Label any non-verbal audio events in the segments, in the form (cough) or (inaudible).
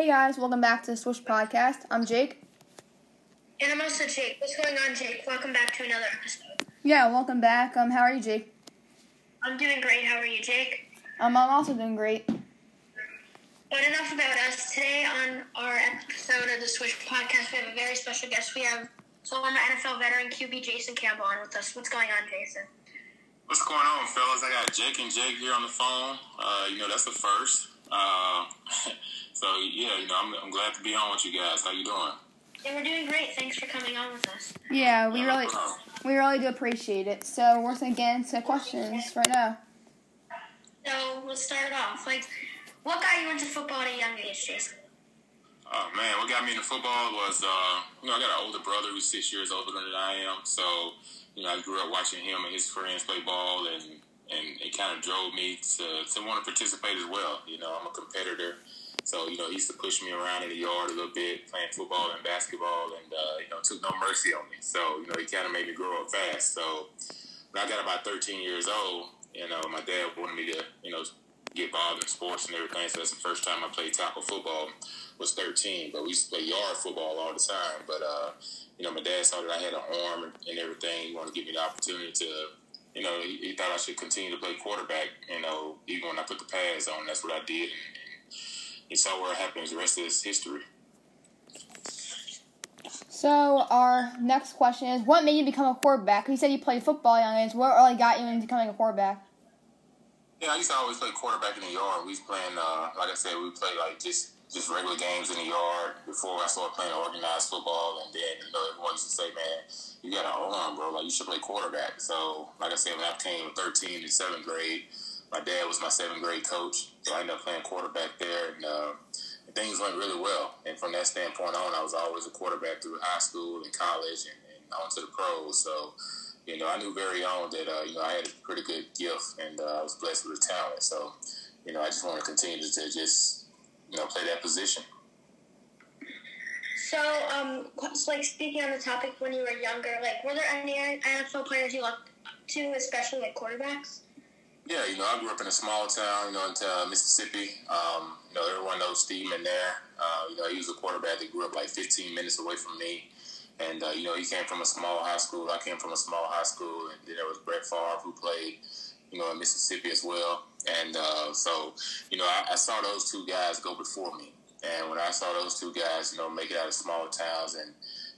Hey guys, welcome back to the Swish Podcast. I'm Jake. And I'm also Jake. What's going on, Jake? Welcome back to another episode. Yeah, welcome back. Um, how are you, Jake? I'm doing great. How are you, Jake? Um, I'm also doing great. But enough about us. Today on our episode of the Swish Podcast, we have a very special guest. We have former NFL veteran QB Jason Campbell on with us. What's going on, Jason? What's going on, fellas? I got Jake and Jake here on the phone. Uh, you know, that's the first. Uh, (laughs) so yeah, you know, I'm, I'm glad to be on with you guys. How you doing? Yeah, we're doing great. Thanks for coming on with us. Yeah, we really, we really do appreciate it. So we're gonna get into questions right now. So let's start off. Like, what got you into football at a young age, Jason? Oh man, what got me into football was, uh, you know, I got an older brother who's six years older than I am. So, you know, I grew up watching him and his friends play ball, and and it kind of drove me to to want to participate as well. You know, I'm a competitor. So, you know, he used to push me around in the yard a little bit, playing football and basketball, and, uh, you know, took no mercy on me. So, you know, he kind of made me grow up fast. So, when I got about 13 years old, you know, my dad wanted me to, you know, get involved in sports and everything. So that's the first time I played tackle football was 13. But we used to play yard football all the time. But, uh, you know, my dad saw that I had an arm and, and everything. He wanted to give me the opportunity to, you know, he, he thought I should continue to play quarterback, you know, even when I put the pads on. That's what I did. And, he saw where it happened. The rest of his history. So our next question is, what made you become a quarterback? You said you played football young age. What really got you into becoming a quarterback? Yeah, I used to always play quarterback in the yard. We was playing, uh, like I said, we played like just just regular games in the yard before I started playing organized football. And then, you know, you got an arm, bro. Like, you should play quarterback. So, like I said, when I came 13 in seventh grade, my dad was my seventh grade coach. So I ended up playing quarterback there. And, uh, things went really well. And from that standpoint on, I was always a quarterback through high school and college and, and on to the pros. So, you know, I knew very on that, uh, you know, I had a pretty good gift and uh, I was blessed with a talent. So, you know, I just want to continue to just, you know, play that position. So, um, like speaking on the topic when you were younger, like were there any NFL players you looked up to, especially like quarterbacks? Yeah, you know, I grew up in a small town, you know, in uh, Mississippi. Um, you know, everyone knows Steve there. Uh, you know, he was a quarterback that grew up like 15 minutes away from me. And, uh, you know, he came from a small high school. I came from a small high school. And then there was Brett Favre, who played, you know, in Mississippi as well. And uh, so, you know, I, I saw those two guys go before me. And when I saw those two guys, you know, make it out of small towns and,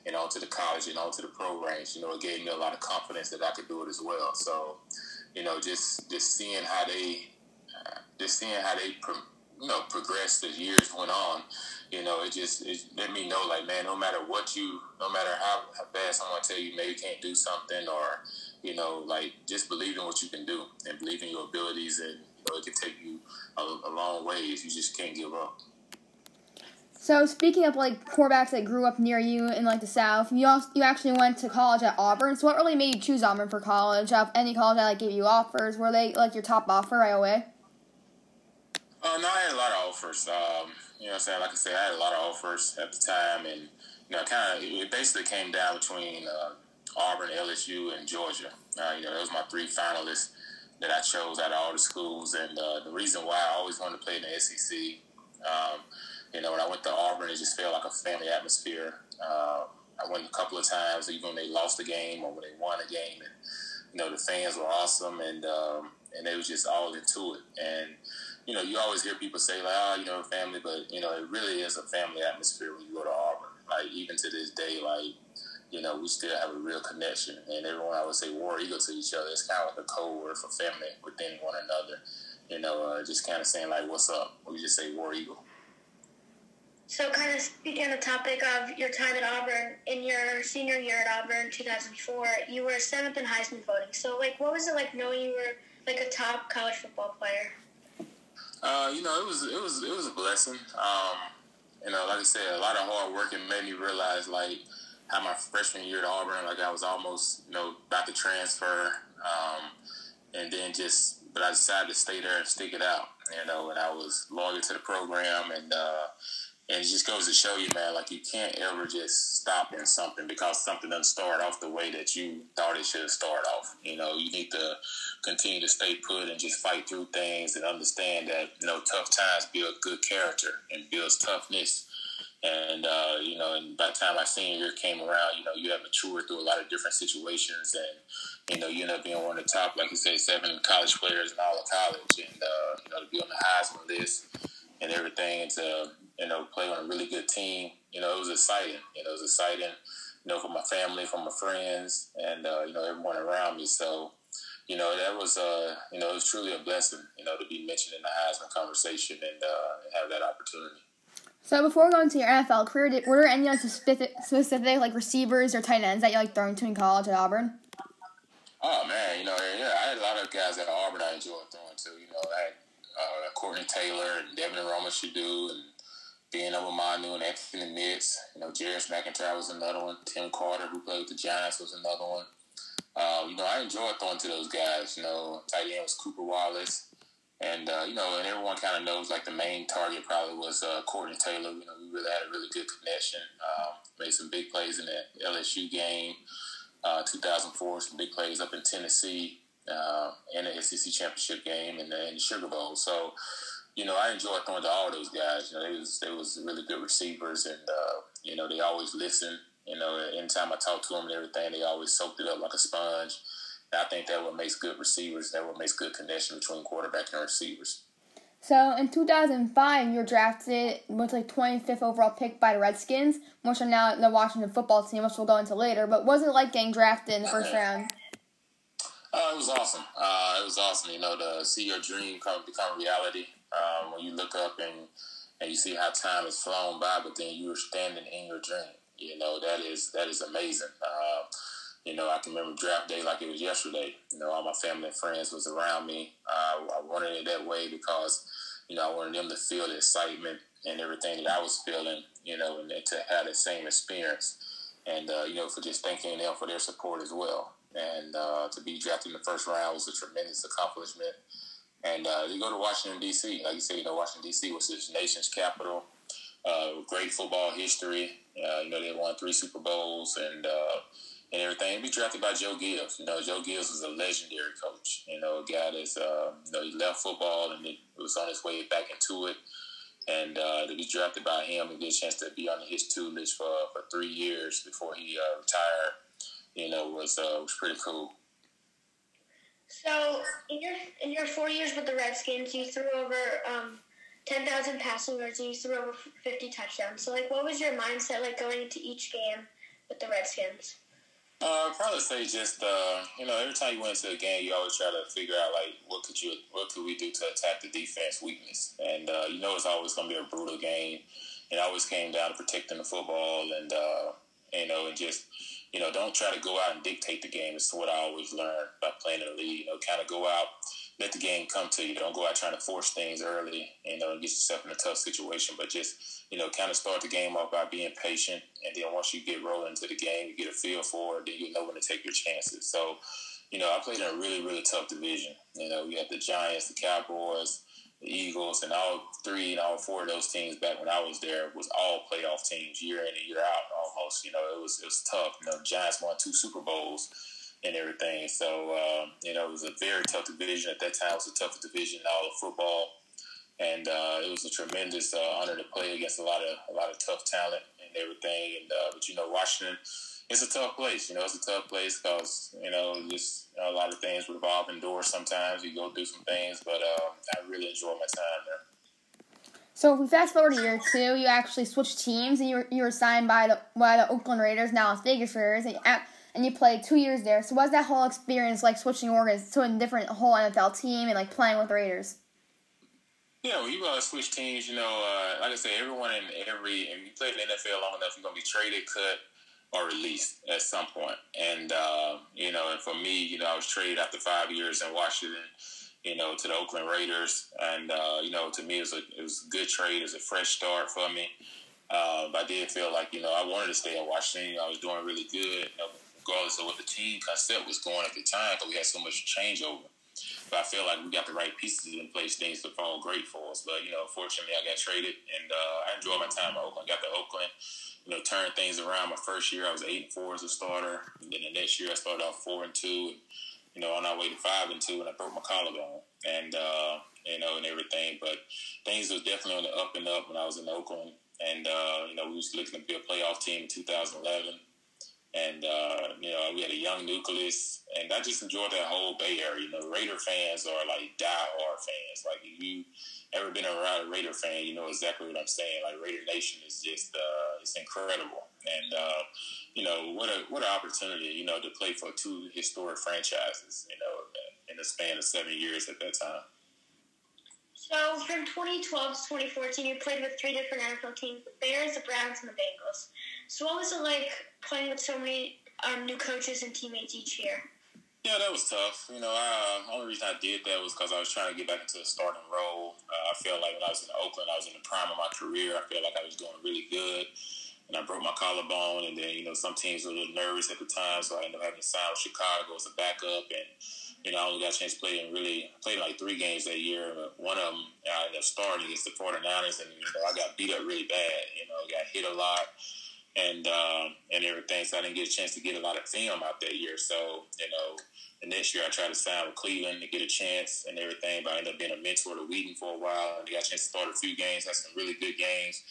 and onto the college and onto the pro range, you know, it gave me a lot of confidence that I could do it as well. So, you know, just just seeing how they, uh, just seeing how they, pro, you know, progressed as years went on, you know, it just it let me know, like, man, no matter what you, no matter how, how bad someone tell you maybe you can't do something, or you know, like just believe in what you can do and believe in your abilities, and you know, it can take you a, a long ways. You just can't give up. So speaking of like quarterbacks that grew up near you in like the South, you also, you actually went to college at Auburn. So what really made you choose Auburn for college? Of any college that like gave you offers, were they like your top offer right away? Uh, no, I had a lot of offers. Um, you know what I'm saying? Like I said, I had a lot of offers at the time, and you know, kind of it basically came down between uh, Auburn, LSU, and Georgia. Uh, you know, those were my three finalists that I chose out of all the schools, and uh, the reason why I always wanted to play in the SEC. Um, you know, when I went to Auburn, it just felt like a family atmosphere. Uh, I went a couple of times, even when they lost a game or when they won a game, and you know, the fans were awesome, and um, and they was just all into it. And you know, you always hear people say like, "Oh, you know, family," but you know, it really is a family atmosphere when you go to Auburn. Like even to this day, like you know, we still have a real connection, and everyone I would say war eagle to each other. It's kind of like a code word for family within one another. You know, uh, just kind of saying like, "What's up?" We just say war eagle. So, kind of speaking on the topic of your time at Auburn, in your senior year at Auburn, 2004, you were seventh in Heisman voting. So, like, what was it like knowing you were like a top college football player? Uh, you know, it was it was it was a blessing. Um, you know, like I said, a lot of hard work and made me realize like how my freshman year at Auburn, like I was almost you know about to transfer, um, and then just but I decided to stay there and stick it out. You know, and I was loyal to the program, and uh, and it just goes to show you, man, like you can't ever just stop in something because something doesn't start off the way that you thought it should start off. You know, you need to continue to stay put and just fight through things and understand that, you know, tough times build good character and builds toughness. And, uh, you know, and by the time my senior year came around, you know, you have matured through a lot of different situations and, you know, you end up being one of the top, like you say, seven college players in all of college and, uh, you know, to be on the Heisman list and everything to, you know, play on a really good team. You know, it was exciting. You know, it was exciting, you know, for my family, for my friends, and, uh, you know, everyone around me. So, you know, that was, uh, you know, it was truly a blessing, you know, to be mentioned in the Heisman conversation and uh, have that opportunity. So before going to your NFL career, did, were there any like specific, specific like receivers or tight ends that you like throwing to in college at Auburn? Oh man, you know, yeah, I had a lot of guys at Auburn I enjoyed throwing to. You know, I had uh, Courtney Taylor and Devin Aromashodu and Ben Obomanu and Anthony Mix. You know, Jarius McIntyre was another one. Tim Carter, who played with the Giants, was another one. Uh, you know, I enjoyed throwing to those guys. You know, tight end was Cooper Wallace. And, uh, you know, and everyone kind of knows, like, the main target probably was uh, Courtney Taylor. You know, we really had a really good connection. Um, made some big plays in that LSU game, uh, 2004, some big plays up in Tennessee, uh, in the SEC championship game and the, in the Sugar Bowl. So, you know, I enjoyed throwing to all those guys. You know, they was they was really good receivers, and uh, you know, they always listen. You know, anytime I talk to them and everything, they always soaked it up like a sponge. And I think that what makes good receivers. That what makes good connection between quarterback and receivers. So in 2005, you were drafted with like 25th overall pick by the Redskins, which are now the Washington football team, which we'll go into later. But was it like getting drafted in the first round? Uh, it was awesome. Uh, it was awesome, you know, to see your dream come become reality. Um, when you look up and and you see how time has flown by, but then you are standing in your dream. You know that is that is amazing. Uh, you know, I can remember draft day like it was yesterday. You know, all my family and friends was around me. Uh, I wanted it that way because, you know, I wanted them to feel the excitement and everything that I was feeling. You know, and to have the same experience, and uh, you know, for just thanking them for their support as well. And uh, to be drafted in the first round was a tremendous accomplishment. And uh, you go to Washington D.C. Like you say, you know, Washington D.C. was this nation's capital. Uh, great football history. Uh, you know, they won three Super Bowls and uh, and everything. And be drafted by Joe Gibbs. You know, Joe Gibbs was a legendary coach. You know, a guy that's uh, you know he left football and he was on his way back into it. And to be drafted by him and get a chance to be on his two list for for three years before he retired, you know, was uh, was pretty cool. So in your in your four years with the Redskins, you threw over um, ten thousand passing yards and you threw over fifty touchdowns. So like, what was your mindset like going into each game with the Redskins? Uh, I'd probably say just uh, you know every time you went into a game, you always try to figure out like what could you what could we do to attack the defense weakness, and uh, you know it's always going to be a brutal game. It always came down to protecting the football, and uh, you know, and just you know, don't try to go out and dictate the game. It's what I always learned by playing in the league. You know, kind of go out, let the game come to you. Don't go out trying to force things early, you know, and get yourself in a tough situation. But just, you know, kind of start the game off by being patient. And then once you get rolling into the game, you get a feel for it, then you know when to take your chances. So, you know, I played in a really, really tough division. You know, we had the Giants, the Cowboys, the Eagles, and all three and all four of those teams back when I was there was all playoff teams year in and year out almost. You know, it was it was tough. You know, Giants won two Super Bowls and everything. So um, you know, it was a very tough division at that time. It was the toughest division in all of football, and uh, it was a tremendous uh, honor to play against a lot of a lot of tough talent and everything. And uh, but you know, Washington. It's a tough place, you know. It's a tough place because you know just you know, a lot of things revolve indoors. Sometimes you go through some things, but uh, I really enjoy my time there. So if we fast forward to year two, you actually switched teams and you were, you were signed by the by the Oakland Raiders, now Las Vegas Raiders, and you, and you played two years there. So what was that whole experience like switching organs to a different whole NFL team and like playing with the Raiders? Yeah, well, you uh, switch teams. You know, uh, like I said, everyone in every and you play in the NFL long enough, you're gonna be traded, cut, or released at some point. And uh, you know, and for me, you know, I was traded after five years in Washington you know, to the Oakland Raiders. And, uh, you know, to me, it was, a, it was a good trade. It was a fresh start for me. Uh, but I did feel like, you know, I wanted to stay in Washington. I was doing really good, you know, regardless of what the team concept was going at the time, because we had so much changeover. But I feel like we got the right pieces in place. Things to fall great for us. But you know, fortunately, I got traded, and uh, I enjoyed my time at Oakland. I Got to Oakland, you know, turned things around. My first year, I was eight and four as a starter. And then the next year, I started off four and two. And, you know, on our way to five and two, and I broke my collarbone, and uh, you know, and everything. But things was definitely on the up and up when I was in Oakland, and uh, you know, we was looking to be a playoff team in 2011 and uh, you know we had a young nucleus, and I just enjoyed that whole Bay Area. You know, Raider fans are like die-hard fans. Like if you ever been around a Raider fan, you know exactly what I'm saying. Like Raider Nation is just uh, it's incredible, and uh, you know what a what an opportunity. You know to play for two historic franchises. You know in the span of seven years at that time. So from 2012 to 2014, you played with three different NFL teams: the Bears, the Browns, and the Bengals. So what was it like playing with so many um, new coaches and teammates each year? Yeah, that was tough. You know, I, uh, only reason I did that was because I was trying to get back into a starting role. Uh, I felt like when I was in Oakland, I was in the prime of my career. I felt like I was doing really good, and I broke my collarbone. And then, you know, some teams were a little nervous at the time, so I ended up having to sign with Chicago as a backup. And you know, I got a chance to play in really I played like three games that year. One of them I ended up starting against the 49ers, and you know, I got beat up really bad. You know, got hit a lot and um, and everything. So I didn't get a chance to get a lot of film out that year. So you know, the next year I tried to sign with Cleveland to get a chance and everything. But I ended up being a mentor to Weeden for a while, and got a chance to start a few games. Had some really good games.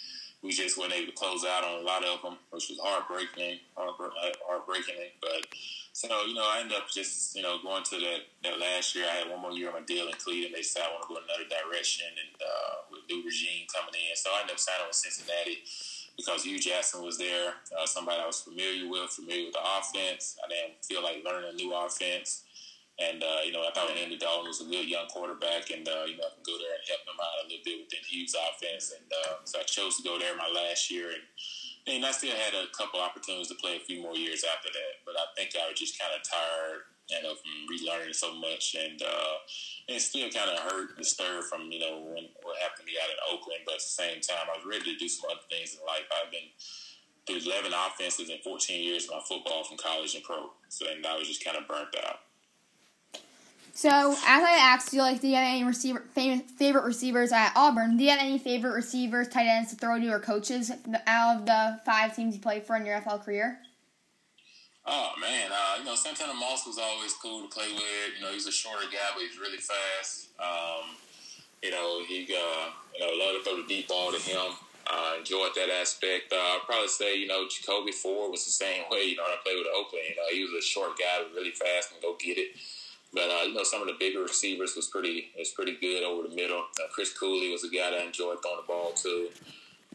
We just weren't able to close out on a lot of them, which was heartbreaking, heartbreaking. But so you know, I ended up just you know going to that that last year. I had one more year on my deal in Cleveland. They said I want to go another direction, and uh, with new regime coming in, so I ended up signing with Cincinnati because Hue Jackson was there, uh, somebody I was familiar with, familiar with the offense. I didn't feel like learning a new offense. And, uh, you know, I thought Andy Dalton was a good young quarterback, and, uh, you know, I can go there and help him out a little bit within Hue's offense. And uh, so I chose to go there my last year. And, and I still had a couple opportunities to play a few more years after that. But I think I was just kind of tired and of relearning so much. And, uh, it still kind of hurt, and disturbed from you know when what happened to me out in Oakland. But at the same time, I was ready to do some other things in life. I've been through 11 offenses in 14 years of my football from college and pro, so and I was just kind of burnt out. So, as I asked you, like, do you have any receiver favorite receivers at Auburn? Do you have any favorite receivers, tight ends to throw to, or coaches out of the five teams you played for in your NFL career? Oh man, uh, you know Santana Moss was always cool to play with. You know he's a shorter guy, but he's really fast. Um, you know he uh, you know love to throw the deep ball to him. Uh, enjoyed that aspect. Uh, I'd probably say you know Jacoby Ford was the same (laughs) way. You know when I played with Oakland, you know he was a short guy, but really fast and go get it. But uh, you know some of the bigger receivers was pretty was pretty good over the middle. Uh, Chris Cooley was a guy that I enjoyed throwing the ball to.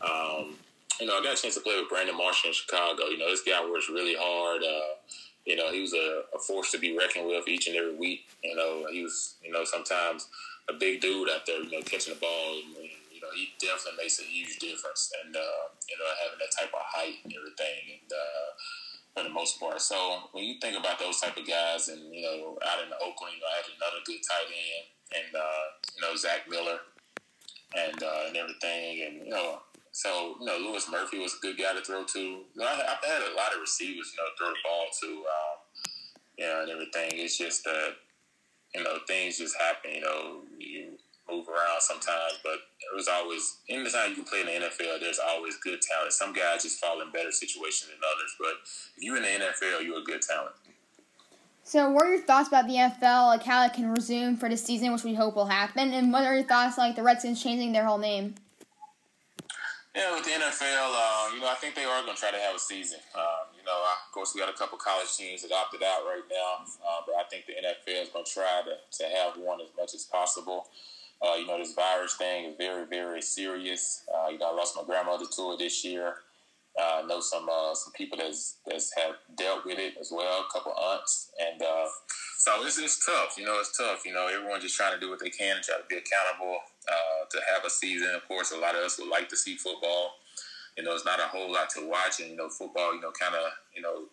Um, you know, I got a chance to play with Brandon Marshall in Chicago. You know, this guy works really hard. Uh, you know, he was a, a, force to be reckoned with each and every week. You know, he was, you know, sometimes a big dude out there, you know, catching the ball. And, you know, he definitely makes a huge difference. And, uh, you know, having that type of height and everything. And, uh, for the most part. So when you think about those type of guys and, you know, out in Oakland, you know, I had another good tight end and, uh, you know, Zach Miller and, uh, and everything. And, you know, so, you know, Louis Murphy was a good guy to throw to. You know, I, have had a lot of receivers, you know, throw the ball to, um, you know, and everything. It's just that, you know, things just happen. You know, you move around sometimes, but it was always, anytime you play in the NFL, there's always good talent. Some guys just fall in better situations than others, but if you're in the NFL, you're a good talent. So, what are your thoughts about the NFL, like how it can resume for the season, which we hope will happen, and what are your thoughts like the Redskins changing their whole name? Yeah, with the NFL, uh, you know, I think they are going to try to have a season. Um, you know, of course, we got a couple college teams that opted out right now, uh, but I think the NFL is going to try to, to have one as much as possible. Uh, you know, this virus thing is very, very serious. Uh, you know, I lost my grandmother to it this year. Uh, I know some uh, some people that's that's have dealt with it as well, a couple aunts, and so it's, it's tough. You know, it's tough. You know, everyone just trying to do what they can and try to be accountable uh, to have a season. Of course, a lot of us would like to see football. You know, it's not a whole lot to watch, and you know, football, you know, kind of, you know,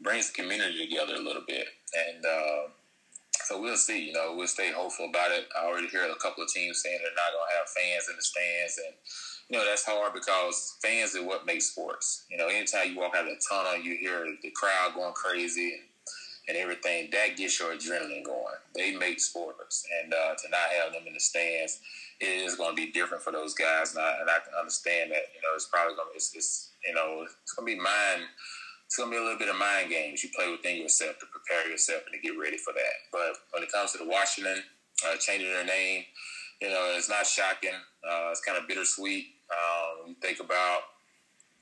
brings the community together a little bit, and uh, so we'll see. You know, we'll stay hopeful about it. I already hear a couple of teams saying they're not going to have fans in the stands, and you know that's hard because fans are what makes sports. You know, anytime you walk out of the tunnel, you hear the crowd going crazy. And, and everything, that gets your adrenaline going. They make sports, and uh, to not have them in the stands, it is going to be different for those guys, and I, and I can understand that. You know, it's probably going to it's, it's you know it's going to be mind. It's to be a little bit of mind games you play within yourself to prepare yourself and to get ready for that. But when it comes to the Washington uh, changing their name, you know, it's not shocking. Uh, it's kind of bittersweet. Um, you think about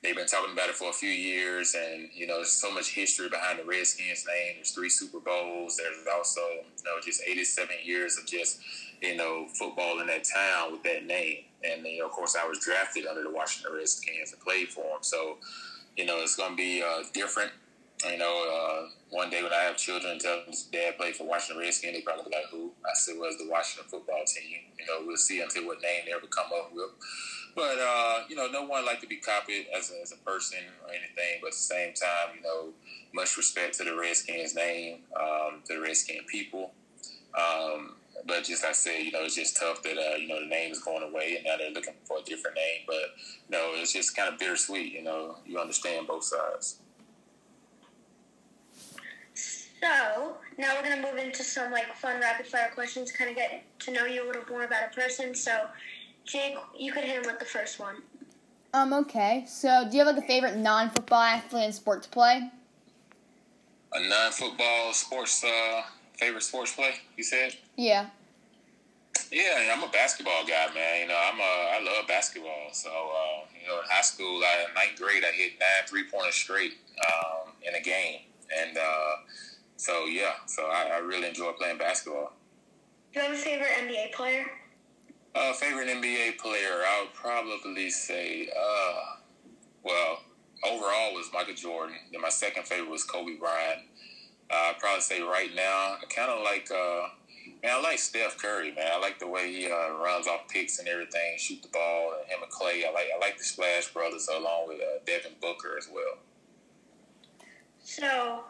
they've been talking about it for a few years, and you know, there's so much history behind the Redskins name. There's three Super Bowls. There's also you know just 87 years of just you know football in that town with that name. And you know, of course, I was drafted under the Washington Redskins and played for them. So you know, it's going to be uh, different. You know, uh, one day when I have children tell them dad played for Washington Redskins, they probably be like, "Who?" I said, "Was the Washington football team." You know, we'll see until what name they ever come up with. But uh, you know, no one like to be copied as a, as a person or anything. But at the same time, you know, much respect to the Redskins name, um, to the Redskin people. Um, but just like I said, you know, it's just tough that uh, you know the name is going away, and now they're looking for a different name. But you know, it's just kind of bittersweet. You know, you understand both sides. So now we're gonna move into some like fun rapid fire questions, kind of get to know you a little more about a person. So Jake, you could hit him with the first one. Um, okay. So, do you have like a favorite non football athlete and sport to play? A non football sports, uh, favorite sports play, you said? Yeah. Yeah, I'm a basketball guy, man. You know, I'm a, I love basketball. So, uh, you know, in high school, I, in ninth grade, I hit nine three pointers straight um, in a game. And uh, so, yeah, so I, I really enjoy playing basketball. Do you have a favorite NBA player? Uh, favorite NBA player, I would probably say, uh, well, overall was Michael Jordan. Then my second favorite was Kobe Bryant. Uh, I'd probably say right now, I kind of like, uh, man, I like Steph Curry, man. I like the way he uh, runs off picks and everything, shoot the ball, and him and Klay. I like, I like the Splash Brothers along with uh, Devin Booker as well. So,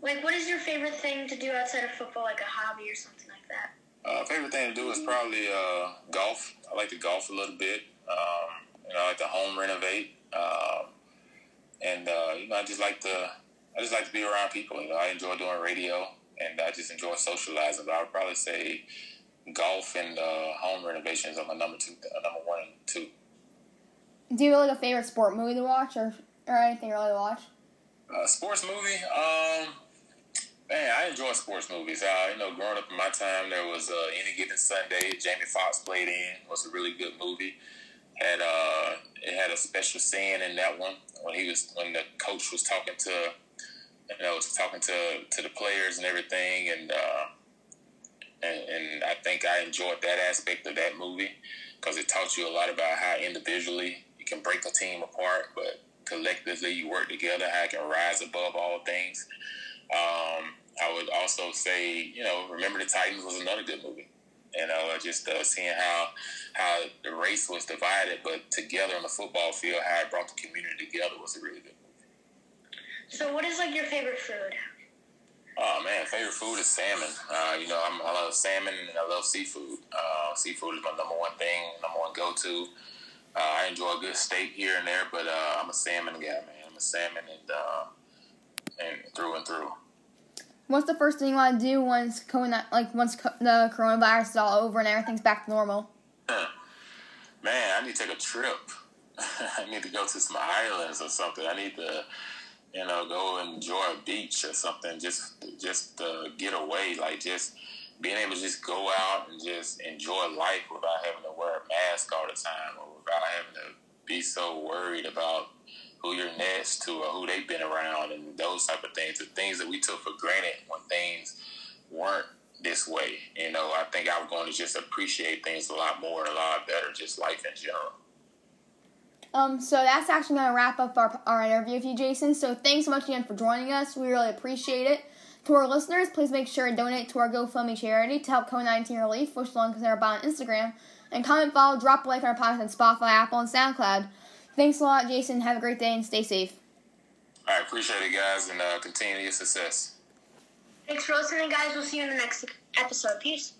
like, what is your favorite thing to do outside of football, like a hobby or something like that? Uh, favorite thing to do is probably uh, golf. I like to golf a little bit. Um, you know, I like to home renovate, um, and uh, you know, I just like to I just like to be around people. You know, I enjoy doing radio, and I just enjoy socializing. But I would probably say golf and uh, home renovations are my number two, uh, number one and two. Do you have like a favorite sport movie to watch, or or anything really to watch? Uh, sports movie. Um, Man, I enjoy sports movies. Uh, you know, growing up in my time, there was uh, Any Given Sunday. Jamie Foxx played in. was a really good movie. Had uh, it had a special scene in that one when he was when the coach was talking to, you know, was talking to to the players and everything, and uh, and, and I think I enjoyed that aspect of that movie because it taught you a lot about how individually you can break a team apart, but collectively you work together, how you can rise above all things. Um, I would also say, you know, Remember the Titans was another good movie. You know, just uh, seeing how how the race was divided, but together on the football field, how it brought the community together was a really good. So, what is like your favorite food? Oh man, favorite food is salmon. Uh, you know, I'm, i love salmon and I love seafood. Uh, seafood is my number one thing, number one go to. Uh, I enjoy a good steak here and there, but uh, I'm a salmon guy, man. I'm a salmon and uh, and through and through what's the first thing you want to do once COVID, like once the coronavirus is all over and everything's back to normal? Man, I need to take a trip. (laughs) I need to go to some islands or something. I need to, you know, go enjoy a beach or something. Just, just uh, get away. Like just being able to just go out and just enjoy life without having to wear a mask all the time or without having to be so worried about who you're next to or who they've been around and those type of things. The things that we took for granted when things weren't this way. You know, I think I'm going to just appreciate things a lot more and a lot better, just life in general. Um, so that's actually going to wrap up our, our interview with you, Jason. So thanks so much again for joining us. We really appreciate it. To our listeners, please make sure to donate to our GoFundMe charity to help COVID 19 relief, which link is in our bio on Instagram. And comment, follow, drop a like on our podcast on Spotify, Apple, and SoundCloud. Thanks a lot, Jason. Have a great day and stay safe. I appreciate it, guys, and uh, continue your success. Thanks for listening, guys. We'll see you in the next episode. Peace.